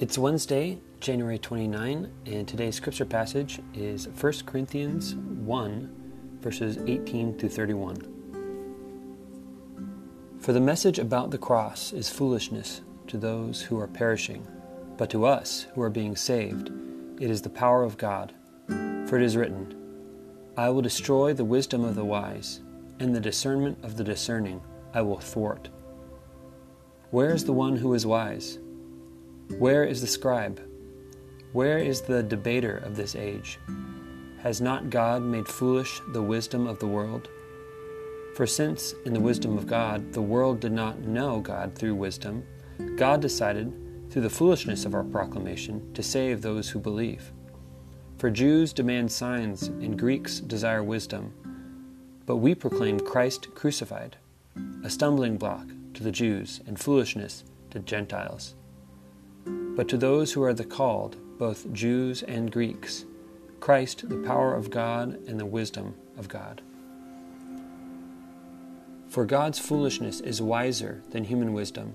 It's Wednesday, January 29, and today's scripture passage is 1 Corinthians 1, verses 18 through 31. For the message about the cross is foolishness to those who are perishing, but to us who are being saved, it is the power of God. For it is written, I will destroy the wisdom of the wise, and the discernment of the discerning I will thwart. Where is the one who is wise? Where is the scribe? Where is the debater of this age? Has not God made foolish the wisdom of the world? For since, in the wisdom of God, the world did not know God through wisdom, God decided, through the foolishness of our proclamation, to save those who believe. For Jews demand signs and Greeks desire wisdom, but we proclaim Christ crucified, a stumbling block to the Jews and foolishness to Gentiles. But to those who are the called, both Jews and Greeks, Christ, the power of God and the wisdom of God. For God's foolishness is wiser than human wisdom,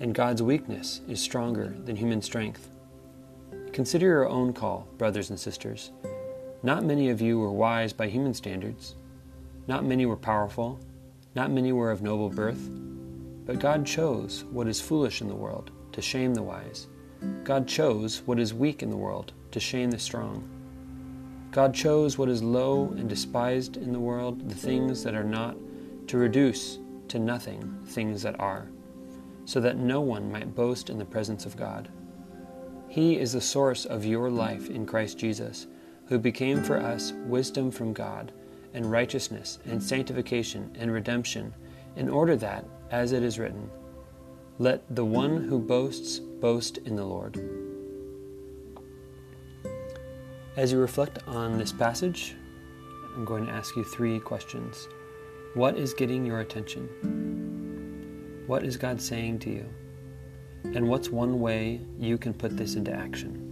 and God's weakness is stronger than human strength. Consider your own call, brothers and sisters. Not many of you were wise by human standards. Not many were powerful. Not many were of noble birth. But God chose what is foolish in the world to shame the wise. God chose what is weak in the world to shame the strong. God chose what is low and despised in the world, the things that are not, to reduce to nothing things that are, so that no one might boast in the presence of God. He is the source of your life in Christ Jesus, who became for us wisdom from God, and righteousness, and sanctification, and redemption, in order that, as it is written, let the one who boasts boast in the Lord. As you reflect on this passage, I'm going to ask you three questions. What is getting your attention? What is God saying to you? And what's one way you can put this into action?